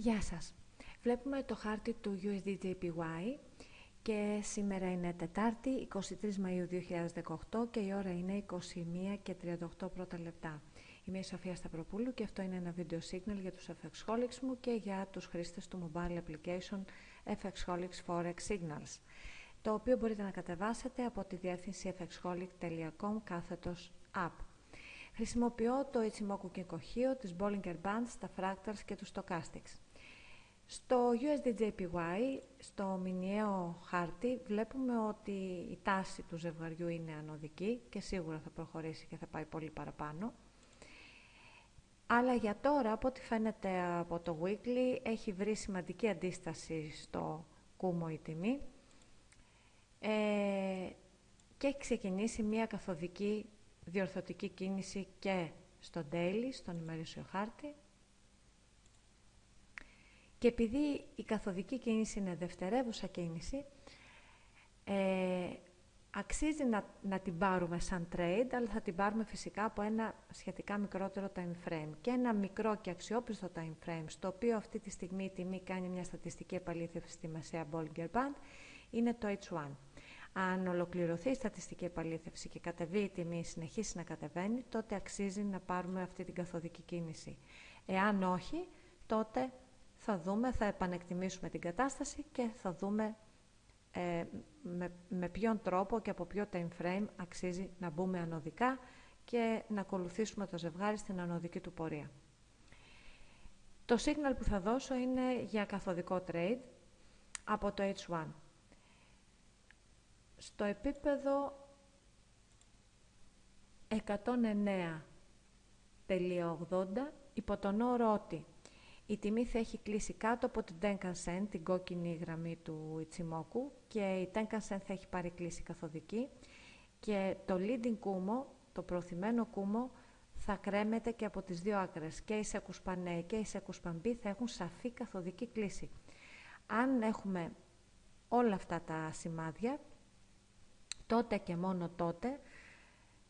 Γεια σας. Βλέπουμε το χάρτη του USDJPY και σήμερα είναι Τετάρτη, 23 Μαΐου 2018 και η ώρα είναι 21 και 38 πρώτα λεπτά. Είμαι η Σοφία Σταυροπούλου και αυτό είναι ένα βίντεο signal για τους FXholics μου και για τους χρήστες του mobile application FXholics Forex Signals, το οποίο μπορείτε να κατεβάσετε από τη διεύθυνση fxholic.com κάθετος app. Χρησιμοποιώ το Ichimoku Kikohio, τις Bollinger Bands, τα Fractals και τους Stochastics. Στο USDJPY, στο μηνιαίο χάρτη, βλέπουμε ότι η τάση του ζευγαριού είναι ανωδική και σίγουρα θα προχωρήσει και θα πάει πολύ παραπάνω. Αλλά για τώρα, από ό,τι φαίνεται από το weekly, έχει βρει σημαντική αντίσταση στο κούμο η τιμή ε, και έχει ξεκινήσει μια καθοδική διορθωτική κίνηση και στο daily, στον ημερήσιο χάρτη. Και επειδή η καθοδική κίνηση είναι δευτερεύουσα κίνηση, ε, αξίζει να, να την πάρουμε σαν trade, αλλά θα την πάρουμε φυσικά από ένα σχετικά μικρότερο time frame. Και ένα μικρό και αξιόπιστο time frame, στο οποίο αυτή τη στιγμή η τιμή κάνει μια στατιστική επαλήθευση στη μεσαία Bollinger Band, είναι το H1. Αν ολοκληρωθεί η στατιστική επαλήθευση και κατεβεί η τιμή, συνεχίσει να κατεβαίνει, τότε αξίζει να πάρουμε αυτή την καθοδική κίνηση. Εάν όχι, τότε θα δούμε, θα επανεκτιμήσουμε την κατάσταση και θα δούμε ε, με, με ποιον τρόπο και από ποιο time frame αξίζει να μπούμε ανωδικά και να ακολουθήσουμε το ζευγάρι στην ανωδική του πορεία. Το signal που θα δώσω είναι για καθοδικό trade από το H1 στο επίπεδο 109.80 υπό τον όρο ότι η τιμή θα έχει κλείσει κάτω από την Tenkan την κόκκινη γραμμή του Ιτσιμόκου και η Tenkan θα έχει πάρει κλίση καθοδική και το leading κούμο, το προωθημένο κούμο θα κρέμεται και από τις δύο άκρες και η Σεκουσπανέ και η Σεκουσπανμπή θα έχουν σαφή καθοδική κλίση. Αν έχουμε όλα αυτά τα σημάδια τότε και μόνο τότε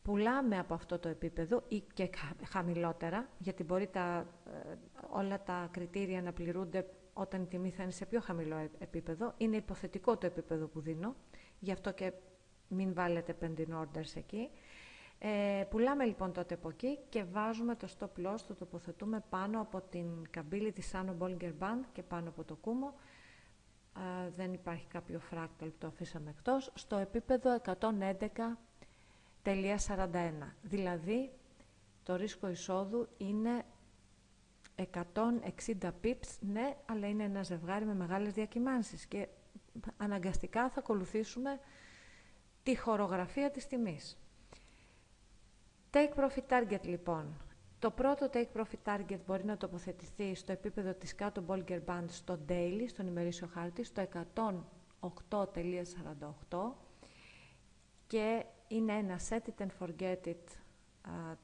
πουλάμε από αυτό το επίπεδο ή και χαμηλότερα, γιατί μπορεί τα, ε, όλα τα κριτήρια να πληρούνται όταν η τιμή θα είναι σε πιο χαμηλό επίπεδο. Είναι υποθετικό το επίπεδο που δίνω, γι' αυτό και μην βάλετε pending orders εκεί. Ε, πουλάμε λοιπόν τότε από εκεί και βάζουμε το stop loss, το τοποθετούμε πάνω από την καμπύλη της Sano Bollinger Band και πάνω από το κούμο δεν υπάρχει κάποιο φράκταλ που το αφήσαμε εκτός, στο επίπεδο 111.41. Δηλαδή, το ρίσκο εισόδου είναι 160 pips, ναι, αλλά είναι ένα ζευγάρι με μεγάλες διακυμάνσεις και αναγκαστικά θα ακολουθήσουμε τη χορογραφία της τιμής. Take profit target λοιπόν. Το πρώτο take profit target μπορεί να τοποθετηθεί στο επίπεδο της κάτω Bollinger Band στο daily, στον ημερήσιο χάρτη, στο 108.48 και είναι ένα set it and forget it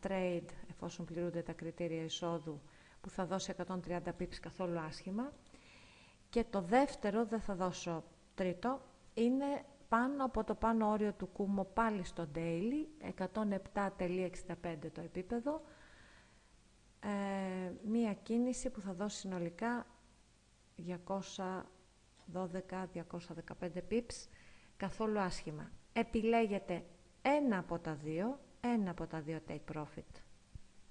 trade εφόσον πληρούνται τα κριτήρια εισόδου που θα δώσει 130 pips καθόλου άσχημα και το δεύτερο, δεν θα δώσω τρίτο, είναι πάνω από το πάνω όριο του κούμο πάλι στο daily, 107.65 το επίπεδο, ε, μία κίνηση που θα δώσει συνολικά 212-215 pips καθόλου άσχημα. Επιλέγετε ένα από τα δύο, ένα από τα δύο take profit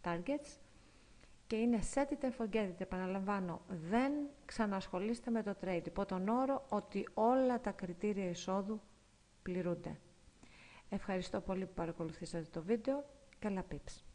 targets και είναι set it and forget it. Επαναλαμβάνω, δεν ξανασχολείστε με το trade υπό τον όρο ότι όλα τα κριτήρια εισόδου πληρούνται. Ευχαριστώ πολύ που παρακολουθήσατε το βίντεο. Καλά pips.